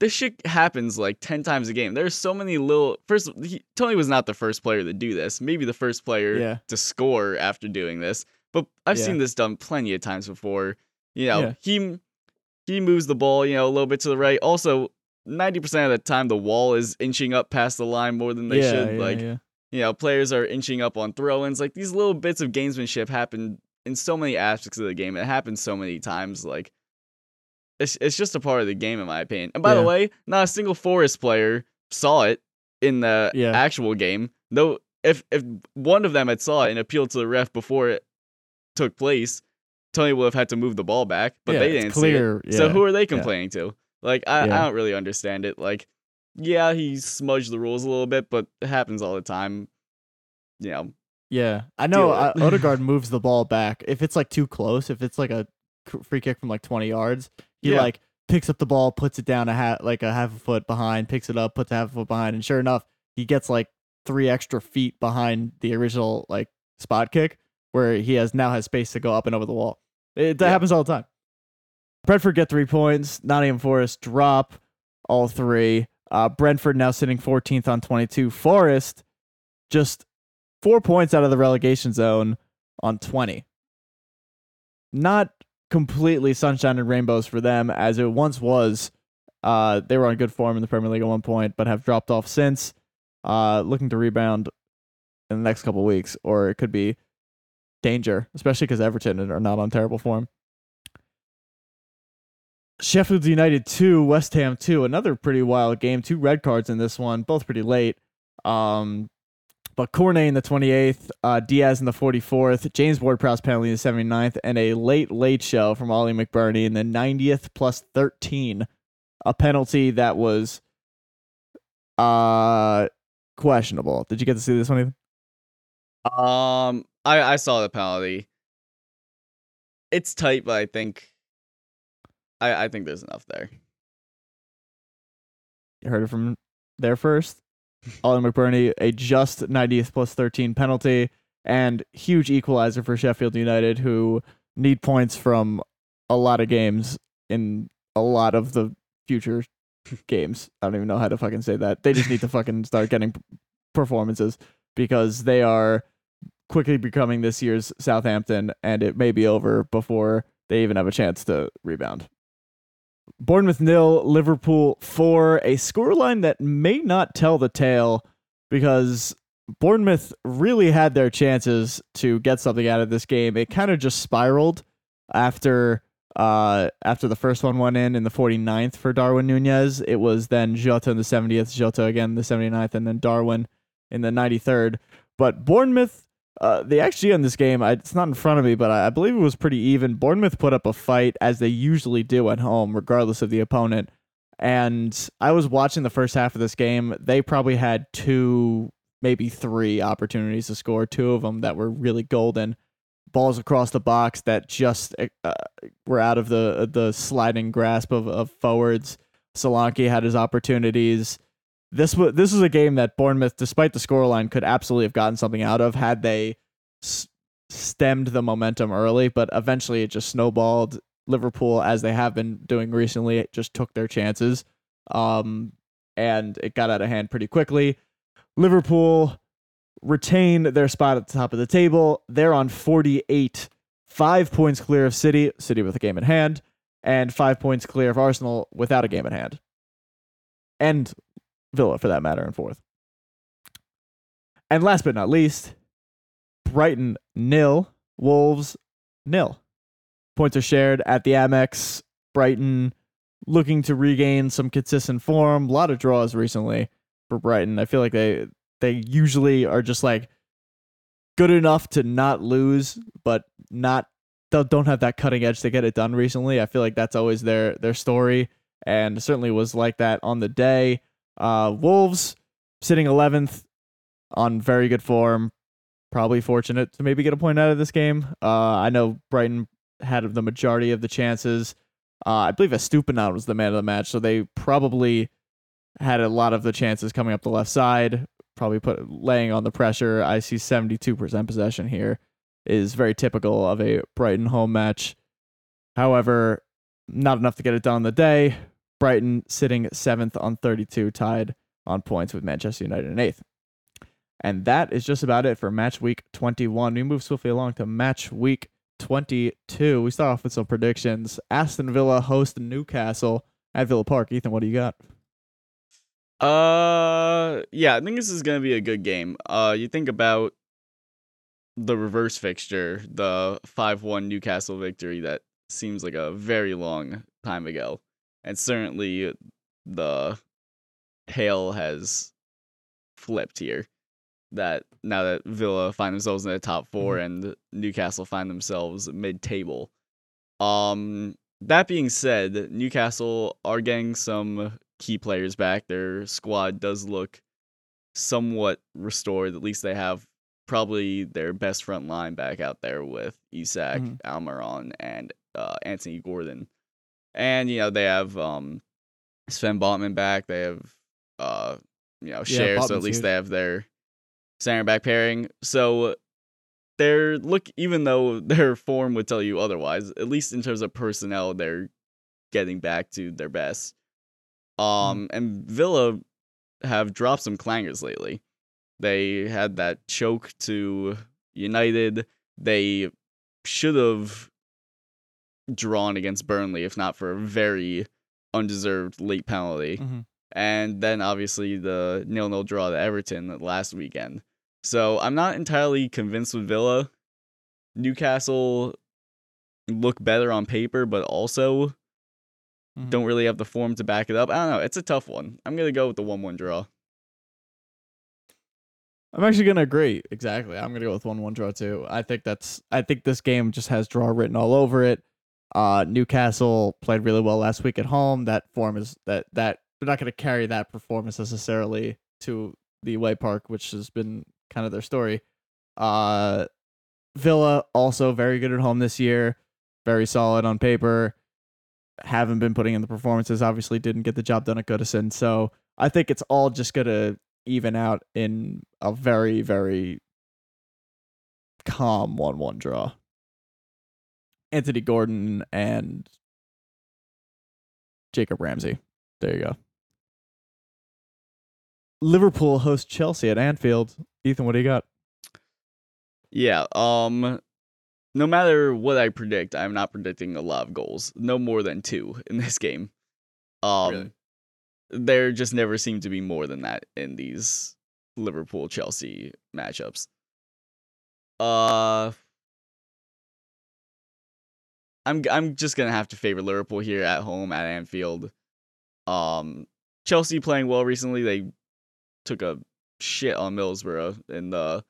this shit happens like ten times a game. There's so many little. First, he, Toney was not the first player to do this. Maybe the first player Yeah. to score after doing this, but I've Yeah. seen this done plenty of times before. You know, Yeah. he he moves the ball, you know, a little bit to the right. Also, ninety percent of the time, the wall is inching up past the line more than they yeah, should. yeah, like, yeah. you know, players are inching up on throw-ins. Like these little bits of gamesmanship happen in so many aspects of the game. It happens so many times. Like, it's it's just a part of the game, in my opinion. And by the way, not a single Forest player saw it in the actual game. Though, if if one of them had saw it and appealed to the ref before it took place, Toney would have had to move the ball back. But they didn't clear, see it. So who are they complaining to? Like, I, I don't really understand it. Like, yeah, he smudged the rules a little bit, but it happens all the time. You know, Yeah, I know. Uh. Odegaard (laughs) moves the ball back if it's like too close. If it's like a free kick from like twenty yards, he Yeah. like picks up the ball, puts it down a hat like a half a foot behind, picks it up, puts a half a foot behind, and sure enough, he gets like three extra feet behind the original like spot kick, where he has now has space to go up and over the wall. It that Yeah. happens all the time. Brentford get three points. Nottingham Forest drop all three. Uh, Brentford now sitting 14th on 22. Forest just four points out of the relegation zone on 20. Not completely sunshine and rainbows for them as it once was. Uh, they were on good form in the Premier League at one point, but have dropped off since. Uh, looking to rebound in the next couple weeks, or it could be danger, especially because Everton are not on terrible form. Sheffield United 2, West Ham 2, another pretty wild game. Two red cards in this one, both pretty late. Um, but Cornet in the 28th, uh, Diaz in the 44th, James Ward-Prowse penalty in the 79th, and a late, late show from Ollie McBurnie in the 90th plus 13. A penalty that was uh questionable. Did you get to see this one? Ethan? Um, I I saw the penalty. It's tight, but I think I I think there's enough there. You heard it from there first. Ollie McBurnie, a just 90th plus 13 penalty, and huge equalizer for Sheffield United, who need points from a lot of games in a lot of the future games. I don't even know how to fucking say that. They just need to (laughs) fucking start getting performances because they are quickly becoming this year's Southampton, and it may be over before they even have a chance to rebound. Bournemouth nil, Liverpool four. A scoreline that may not tell the tale because Bournemouth really had their chances to get something out of this game. It kind of just spiraled after uh after the first one went in in the 49th for Darwin Nunez. It was then Jota in the 70th, Jota again in the 79th, and then Darwin in the 93rd. But Bournemouth uh, the XG on this game, I, it's not in front of me, but I, I believe it was pretty even. Bournemouth put up a fight as they usually do at home, regardless of the opponent. And I was watching the first half of this game. They probably had two, maybe three opportunities to score. Two of them that were really golden. Balls across the box that just uh, were out of the the sliding grasp of, of forwards. Solanke had his opportunities this was this was a game that Bournemouth, despite the scoreline, could absolutely have gotten something out of had they s- stemmed the momentum early. But eventually, it just snowballed. Liverpool, as they have been doing recently, it just took their chances, um, and it got out of hand pretty quickly. Liverpool retain their spot at the top of the table. They're on 48, five points clear of City, City with a game in hand, and five points clear of Arsenal without a game in hand. And Villa, for that matter, in fourth. And last but not least, Brighton nil, Wolves nil. Points are shared at the Amex. Brighton looking to regain some consistent form. A lot of draws recently for Brighton. I feel like they they usually are just like good enough to not lose, but not don't have that cutting edge to get it done recently. I feel like that's always their their story, and certainly was like that on the day. Uh, Wolves sitting 11th on very good form. Probably fortunate to maybe get a point out of this game. Uh, I know Brighton had the majority of the chances. Uh, I believe Estupiñán was the man of the match, so they probably had a lot of the chances coming up the left side. Probably put laying on the pressure. I see 72% possession here is very typical of a Brighton home match. However, not enough to get it done on the day. Brighton sitting seventh on 32, tied on points with Manchester United in eighth. And that is just about it for match week 21. We move swiftly along to match week 22. We start off with some predictions. Aston Villa host Newcastle at Villa Park. Ethan, what do you got? Uh, yeah, I think this is gonna be a good game. Uh, you think about the reverse fixture, the five-one Newcastle victory that seems like a very long time ago, and certainly the hail has flipped here. That now that Villa find themselves in the top 4 and Newcastle find themselves mid-table. Um, that being said, Newcastle are getting some key players back. Their squad does look somewhat restored. At least they have probably their best front line back out there with Isak, Mhm. Almiron, and uh, Anthony Gordon. And you know they have um, Sven Botman back. They have uh, you know Yeah, so at least huge. they have their center back pairing. So they're look even though (laughs) their form would tell you otherwise, at least in terms of personnel, they're getting back to their best. Um and Villa have dropped some clangers lately. They had that choke to United. They should have drawn against Burnley if not for a very undeserved late penalty Mhm. and then obviously the nil-nil draw to Everton last weekend. So I'm not entirely convinced with Villa. Newcastle look better on paper, but also Mhm. don't really have the form to back it up. I don't know. It's a tough one. I'm gonna go with the one-one draw. I'm actually gonna agree. Exactly. I'm gonna go with one one draw too. I think that's I think this game just has draw written all over it. Uh Newcastle played really well last week at home. That form is that that they're not gonna carry that performance necessarily to the away park, which has been kind of their story. Uh Villa also very good at home this year, very solid on paper. Haven't been putting in the performances, obviously didn't get the job done at Goodison. So I think it's all just gonna even out in a very, very calm 1 1 draw. Anthony Gordon and Jacob Ramsey. There you go. Liverpool host Chelsea at Anfield. Ethan, what do you got? Yeah. Um. No matter what I predict, I'm not predicting a lot of goals. No more than two in this game. Um. Really? There just never seem to be more than that in these Liverpool Chelsea matchups. Uh. I'm I'm just gonna have to favor Liverpool here at home at Anfield. Um, Chelsea playing well recently. They took a shit on Middlesbrough in the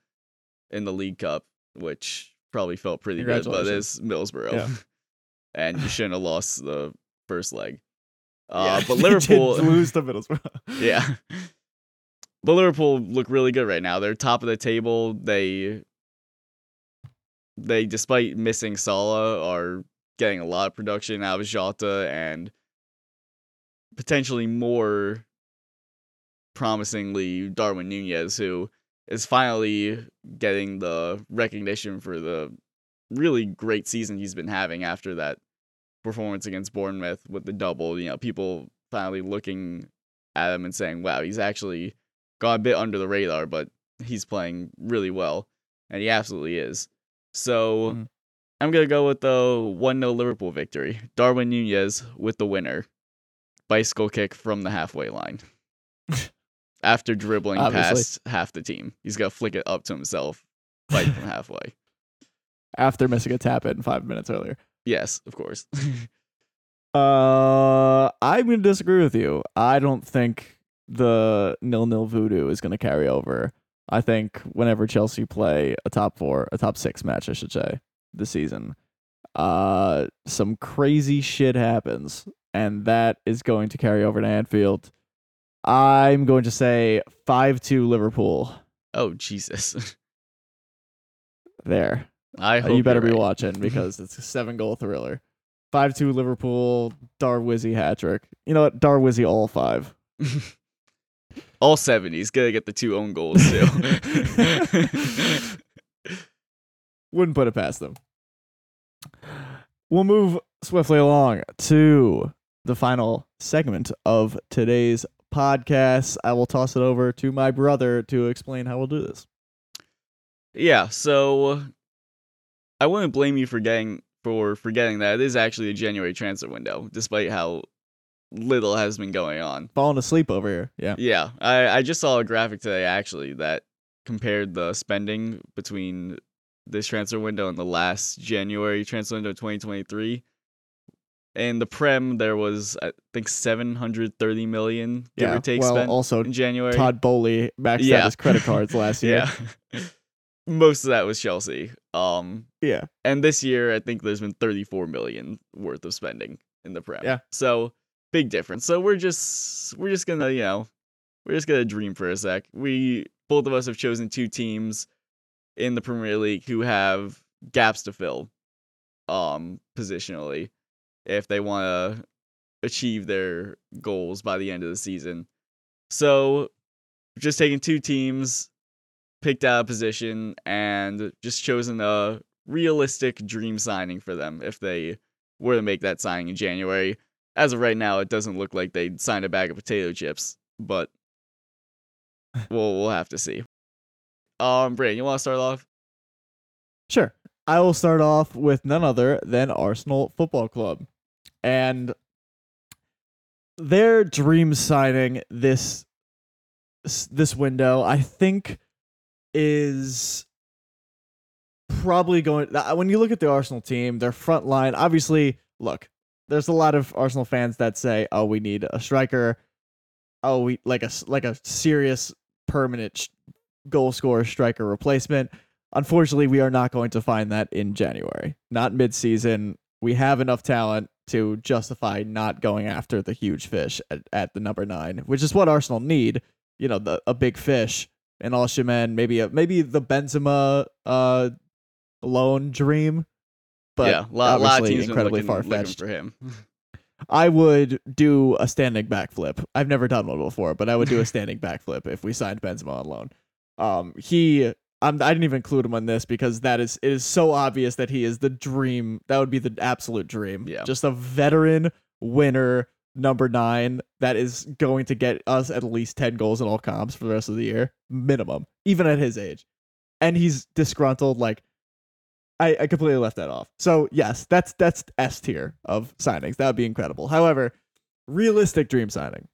in the League Cup, which probably felt pretty good, but it's Middlesbrough, Yeah. (laughs) and you shouldn't have lost the first leg. Yeah, Uh, but (laughs) Liverpool (laughs) lose to Middlesbrough. yeah. But Liverpool look really good right now. They're top of the table. They they despite missing Salah are getting a lot of production out of Jota and potentially more promisingly Darwin Nunez who is finally getting the recognition for the really great season he's been having after that performance against Bournemouth with the double. You know, people finally looking at him and saying, wow, he's actually got a bit under the radar, but he's playing really well. And he absolutely is. So Mhm. I'm going to go with the 1 0 Liverpool victory. Darwin Nunez with the winner. Bicycle kick from the halfway line. (laughs) After dribbling Obviously. past half the team, he's gonna flick it up to himself, fight from (laughs) halfway. After missing a tap in five minutes earlier. Yes, of course. (laughs) Uh, I'm gonna disagree with you. I don't think the nil nil voodoo is gonna carry over. I think whenever Chelsea play a top four, a top six match, I should say, this season, uh, some crazy shit happens, and that is going to carry over to Anfield. I'm going to say 5 2 Liverpool. Oh Jesus! (laughs) There. I Uh, you better you're be right. watching (laughs) because it's a seven goal thriller. 5 2 Liverpool, Darwizzy hat trick. You know what? Darwizzy all five. (laughs) All seventies. going to get the two own goals too. Wouldn't put it past them. We'll move swiftly along to the final segment of today's podcast. I will toss it over to my brother to explain how we'll do this. yeah. So I wouldn't blame you for getting for forgetting that it is actually a January transfer window, despite how little has been going on. Falling asleep over here. Yeah. Yeah, I, I just saw a graphic today actually that compared the spending between this transfer window in the last January transfer window 2023. In the Prem, there was I think 730 million give Yeah. or take well, spent also, in January. Todd Boehly maxed Yeah. out his credit cards (laughs) last year. yeah, most of that was Chelsea. Um, Yeah. and this year I think there's been 34 million worth of spending in the Prem. Yeah. So big difference. So we're just we're just gonna you know we're just gonna dream for a sec. We both of us have chosen two teams in the Premier League who have gaps to fill, um, positionally, if they want to achieve their goals by the end of the season. So just taking two teams, picked out a position, and just chosen a realistic dream signing for them if they were to make that signing in January. As of right now, it doesn't look like they'd sign a bag of potato chips, but (laughs) we'll we'll have to see. Um, Brayden, you want to start off? Sure. I will start off with none other than Arsenal Football Club. And their dream signing this this window, I think is probably going uh, when you look at the Arsenal team, their front line, obviously, look, there's a lot of Arsenal fans that say, "Oh, we need a striker. Oh, we like a like a serious permanent goal scorer striker replacement." Unfortunately, we are not going to find that in January. Not mid-season. We have enough talent to justify not going after the huge fish at, at the number nine, which is what Arsenal need. You know, the a big fish, an Osimhen, maybe a maybe the Benzema uh loan dream. But yeah, a lot, lot of obviously teams incredibly far fetched for him. (laughs) I would do a standing backflip. I've never done one before, but I would do a standing backflip if we signed Benzema on loan. Um, he, I'm, I didn't even include him on this because that is it is so obvious that he is the dream. That would be the absolute dream. Yeah. just a veteran winner number nine that is going to get us at least ten goals in all comps for the rest of the year, minimum, even at his age. And he's disgruntled like I, I completely left that off. So yes, that's that's S tier of signings. That would be incredible. However, realistic dream signing,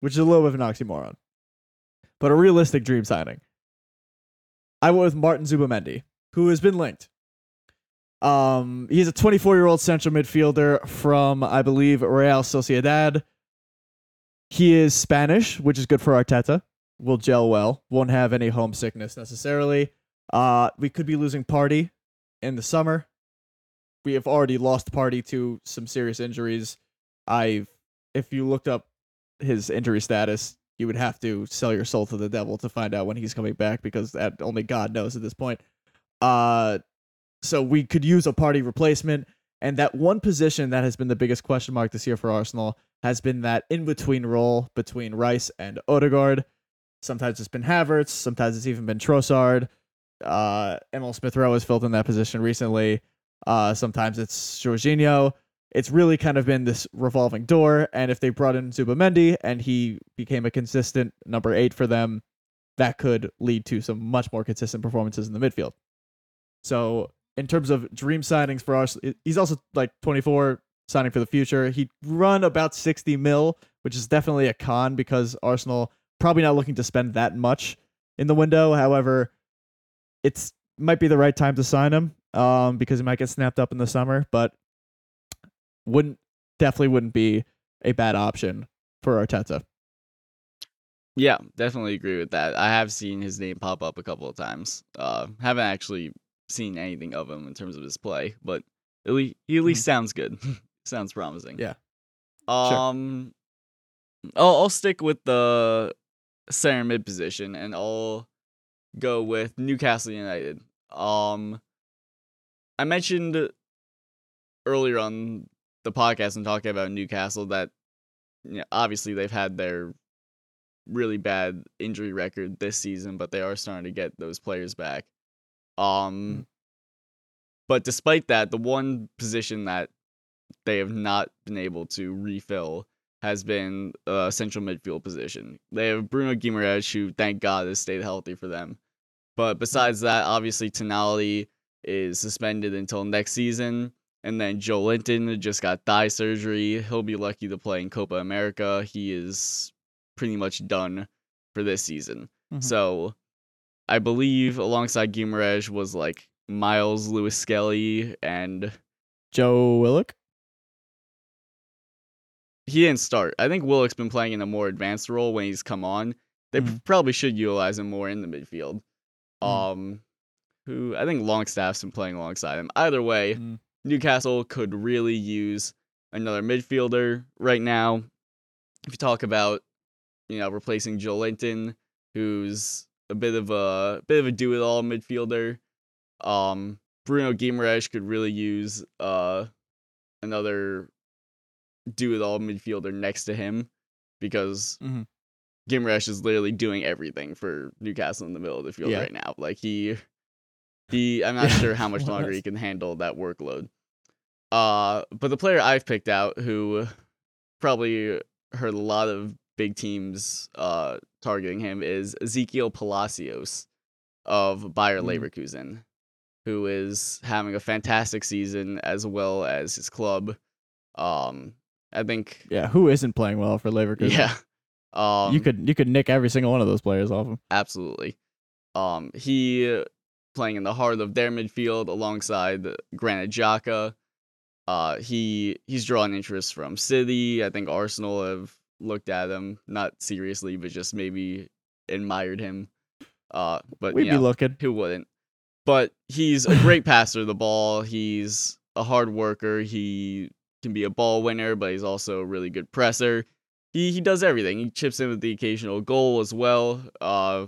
which is a little bit of an oxymoron, but a realistic dream signing. I went with Martin Zubimendi, who has been linked. Um, he's a 24 year old central midfielder from, I believe, Real Sociedad. He is Spanish, which is good for Arteta. Will gel well. Won't have any homesickness necessarily. Uh, we could be losing Partey in the summer. We have already lost Partey to some serious injuries. I've, if you looked up his injury status, you would have to sell your soul to the devil to find out when he's coming back because that only God knows at this point. Uh, so we could use a Partey replacement, and that one position that has been the biggest question mark this year for Arsenal has been that in between role between Rice and Odegaard. Sometimes it's been Havertz, sometimes it's even been Trossard. Uh, Emil Smith Rowe has filled in that position recently. Uh, sometimes it's Jorginho. It's really kind of been this revolving door. And if they brought in Zubimendi and he became a consistent number eight for them, that could lead to some much more consistent performances in the midfield. So, in terms of dream signings for us, he's also like 24 signing for the future. He'd run about 60 mil, which is definitely a con because Arsenal probably not looking to spend that much in the window. However, it's might be the right time to sign him um, because he might get snapped up in the summer, but wouldn't definitely wouldn't be a bad option for Arteta. Yeah, definitely agree with that. I have seen his name pop up a couple of times. Uh, haven't actually seen anything of him in terms of his play, but at least he at least sounds good. (laughs) sounds promising. Yeah. Um, I'll, I'll stick with the center mid position and I'll go with Newcastle United. Um, I mentioned earlier on the podcast and talking about Newcastle that you know, obviously they've had their really bad injury record this season, but they are starting to get those players back. Um, but despite that, the one position that they have not been able to refill has been a central midfield position. They have Bruno Guimaraes, who thank God has stayed healthy for them. But besides that, obviously Tonali is suspended until next season. And then Joelinton just got thigh surgery. He'll be lucky to play in Copa America. He is pretty much done for this season. Mhm. So I believe alongside Guimaraes was like Miles Lewis Skelly and Joe Willock. he didn't start. I think Willock's been playing in a more advanced role when he's come on. They Mhm. probably should utilize him more in the midfield. Mhm. Um, who I think Longstaff's been playing alongside him. Either way, Mm. Newcastle could really use another midfielder right now. If you talk about, you know, replacing Joelinton, who's a bit of a bit of a do-it-all midfielder. Um, Bruno Guimaraes could really use uh another do-it-all midfielder next to him because Mhm. Guimaraes is literally doing everything for Newcastle in the middle of the field Yeah. right now. Like he he I'm not sure how much (laughs) longer he can handle that workload. Uh but the player I've picked out who probably heard a lot of big teams uh targeting him is Exequiel Palacios of Bayer Mhm. Leverkusen, who is having a fantastic season as well as his club. Um I think Yeah, who isn't playing well for Leverkusen? yeah. Um you could you could nick every single one of those players off him. Absolutely. Um, he playing in the heart of their midfield alongside Granit Xhaka. Uh, he he's drawn interest from City. I think Arsenal have looked at him, not seriously, but just maybe admired him. Uh, but We'd yeah, be looking. who wouldn't? But he's a great (laughs) passer of the ball. He's a hard worker. He can be a ball winner, but he's also a really good presser. He he does everything. He chips in with the occasional goal as well. Uh,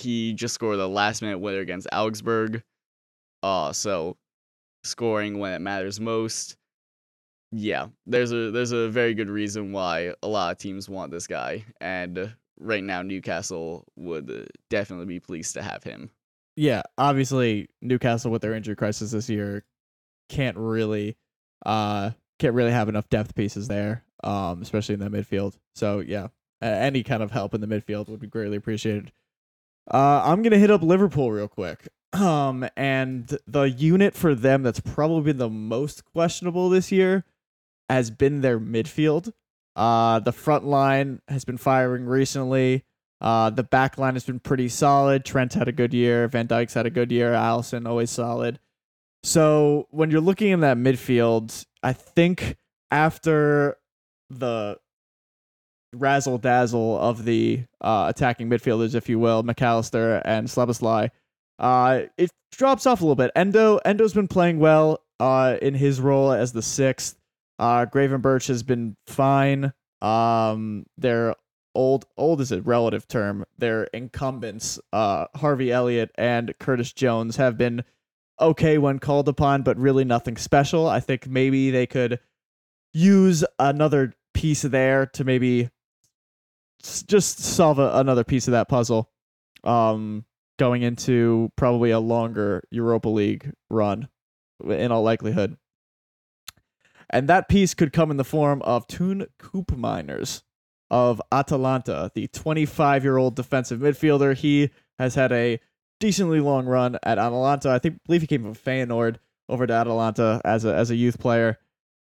he just scored a last minute winner against Augsburg. Uh, so scoring when it matters most. Yeah, there's a there's a very good reason why a lot of teams want this guy, and right now Newcastle would definitely be pleased to have him. Yeah, obviously Newcastle with their injury crisis this year can't really uh can't really have enough depth pieces there, um, especially in that midfield. So yeah, any kind of help in the midfield would be greatly appreciated. Uh, I'm gonna hit up Liverpool real quick. Um, and the unit for them that's probably been the most questionable this year has been their midfield. Uh, the front line has been firing recently. Uh, the back line has been pretty solid. Trent had a good year. Van Dijk's had a good year. Alisson always solid. So when you're looking in that midfield, I think after the razzle dazzle of the uh, attacking midfielders, if you will, Mac Allister and Szoboszlai, uh, it drops off a little bit. Endo Endo's been playing well uh, in his role as the sixth. Uh, Gravenberch has been fine. Um, their old old is a relative term. Their incumbents, uh, Harvey Elliott and Curtis Jones, have been okay when called upon, but really nothing special. I think maybe they could use another piece there to maybe just solve a, another piece of that puzzle. Um, going into probably a longer Europa League run, in all likelihood. And that piece could come in the form of Toon Coop Miners of Atalanta, the 25 year old defensive midfielder. He has had a decently long run at Atalanta. I think believe he came from Feyenoord over to Atalanta as a as a youth player,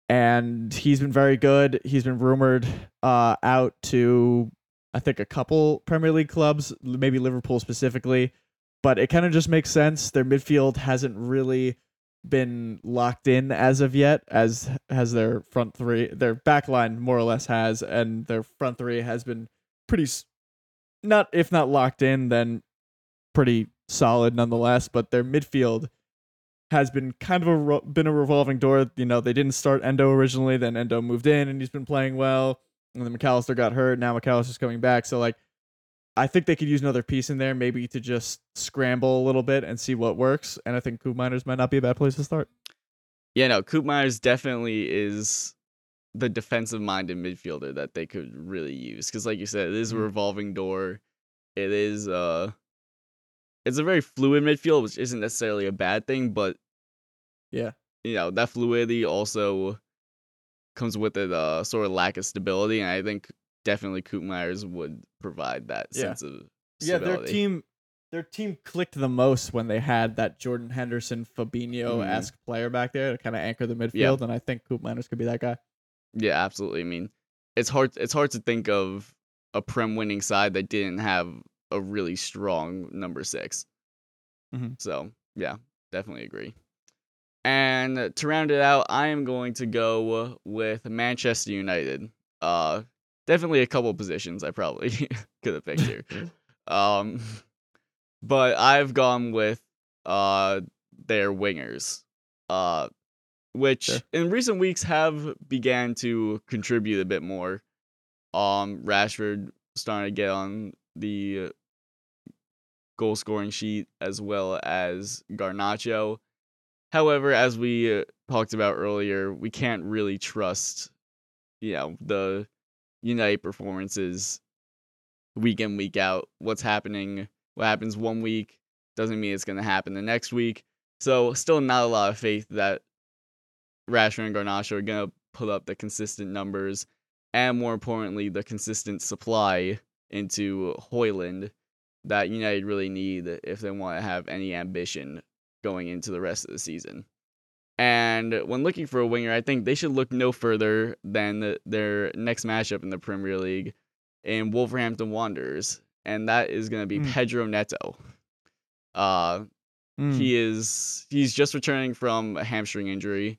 and he's been very good. He's been rumored uh, out to I think a couple Premier League clubs, maybe Liverpool specifically, but it kind of just makes sense. Their midfield hasn't really been locked in as of yet, as has their front three. Their back line more or less has, and their front three has been pretty, not if not locked in, then pretty solid nonetheless. But their midfield has been kind of a ro- been a revolving door. You know, they didn't start Endo originally, then Endo moved in, and he's been playing well. and then Mac Allister got hurt. Now Mac Allister's coming back, so like, I think they could use another piece in there, maybe to just scramble a little bit and see what works. And I think Koopmeiners might not be a bad place to start. Yeah, no, Koopmeiners definitely is the defensive minded midfielder that they could really use. Because, like you said, it is a Mhm. revolving door. It is uh it's a very fluid midfield, which isn't necessarily a bad thing, but Yeah. you know, that fluidity also comes with it uh sort of lack of stability. And I think definitely Koopmeiners would provide that Yeah. sense of Yeah, stability. their team their team clicked the most when they had that Jordan Henderson Fabinho esque player back there to kind of anchor the midfield, and I think Koopmeiners could be that guy. Yeah, absolutely. I mean, it's hard. It's hard to think of a prem winning side that didn't have a really strong number 6 Mhm. So yeah, definitely agree. And to round it out, I am going to go with Manchester United. Uh, definitely a couple positions I probably (laughs) could have picked here. um, but I've gone with uh their wingers. Uh, which Sure. in recent weeks have began to contribute a bit more. Um, Rashford starting to get on the goal scoring sheet as well as Garnacho. However, as we uh, talked about earlier, we can't really trust, you know, the United performances week in week out. What's happening? What happens one week doesn't mean it's going to happen the next week. So, still not a lot of faith that Rashford and Garnacho are going to put up the consistent numbers and, more importantly, the consistent supply into Højlund that United really need if they want to have any ambition going into the rest of the season. And when looking for a winger, I think they should look no further than the, their next matchup in the Premier League in Wolverhampton Wanderers, and that is going to be Mm. Pedro Neto. Uh, Mm. he is he's just returning from a hamstring injury.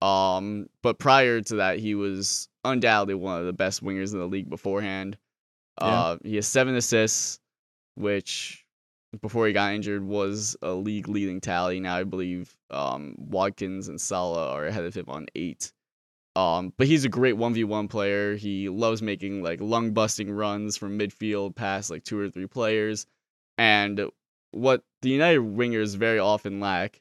Um, but prior to that, he was undoubtedly one of the best wingers in the league beforehand. Yeah. Uh, he has seven assists, which before he got injured was a league leading tally. Now I believe um Watkins and Salah are ahead of him on eight. Um, but he's a great one v one player. He loves making like lung busting runs from midfield past like two or three players, and what the United wingers very often lack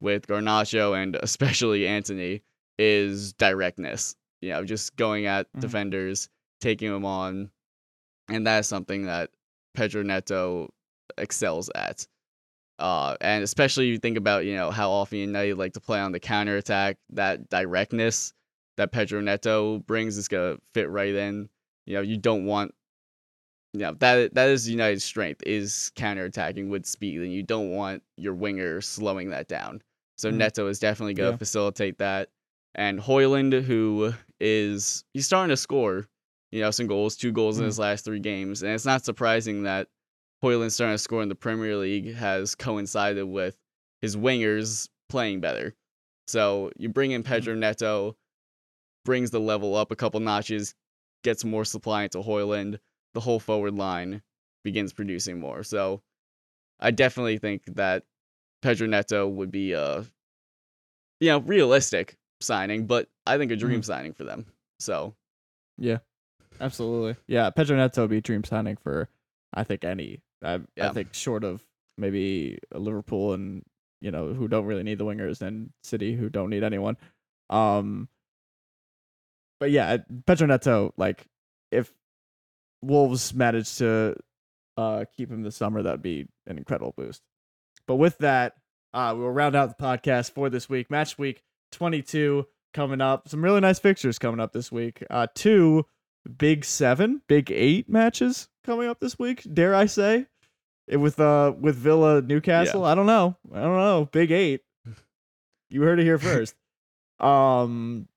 with Garnacho and especially Antony is directness. You know, just going at Mhm. defenders, taking them on, and that's something that Pedro Neto excels at. Uh, and especially you think about you know how often United like to play on the counter attack. That directness that Pedro Neto brings is gonna fit right in. You know, you don't want you know, that that is United's strength is counter attacking with speed, and you don't want your winger slowing that down. So Mhm. Neto is definitely gonna Yeah. facilitate that. And Højlund, who is he's starting to score, you know, some goals, two goals in Mhm. his last three games, and it's not surprising that Højlund starting to score in the Premier League has coincided with his wingers playing better. So you bring in mm-hmm. Pedro Neto, brings the level up a couple notches, gets more supply into Højlund, the whole forward line begins producing more. So I definitely think that Pedro Neto would be a you know, realistic signing, but I think a dream mm-hmm. signing for them. So yeah, Absolutely. Yeah, Pedro Neto would be a dream signing for I think any. I, Yeah. I think short of maybe Liverpool and you know who don't really need the wingers and City who don't need anyone. Um but yeah, Pedro Neto like if Wolves manage to uh keep him this summer that'd be an incredible boost. But with that, uh we'll round out the podcast for this week. Match week 22 coming up. Some really nice fixtures coming up this week. Uh two big seven, big eight matches coming up this week. Dare I say, Eh, with uh with Villa Newcastle? I don't know. I don't know. Big eight. You heard it here first. (laughs) um,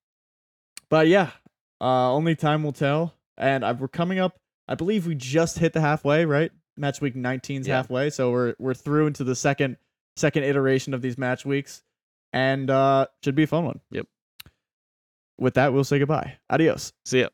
but yeah, uh, only time will tell. And I, we're coming up. I believe we just hit the halfway. Right, match week 19's Yeah. halfway, so we're we're through into the second second iteration of these match weeks, and uh, should be a fun one. Yep. With that, we'll say goodbye. Adios. see ya.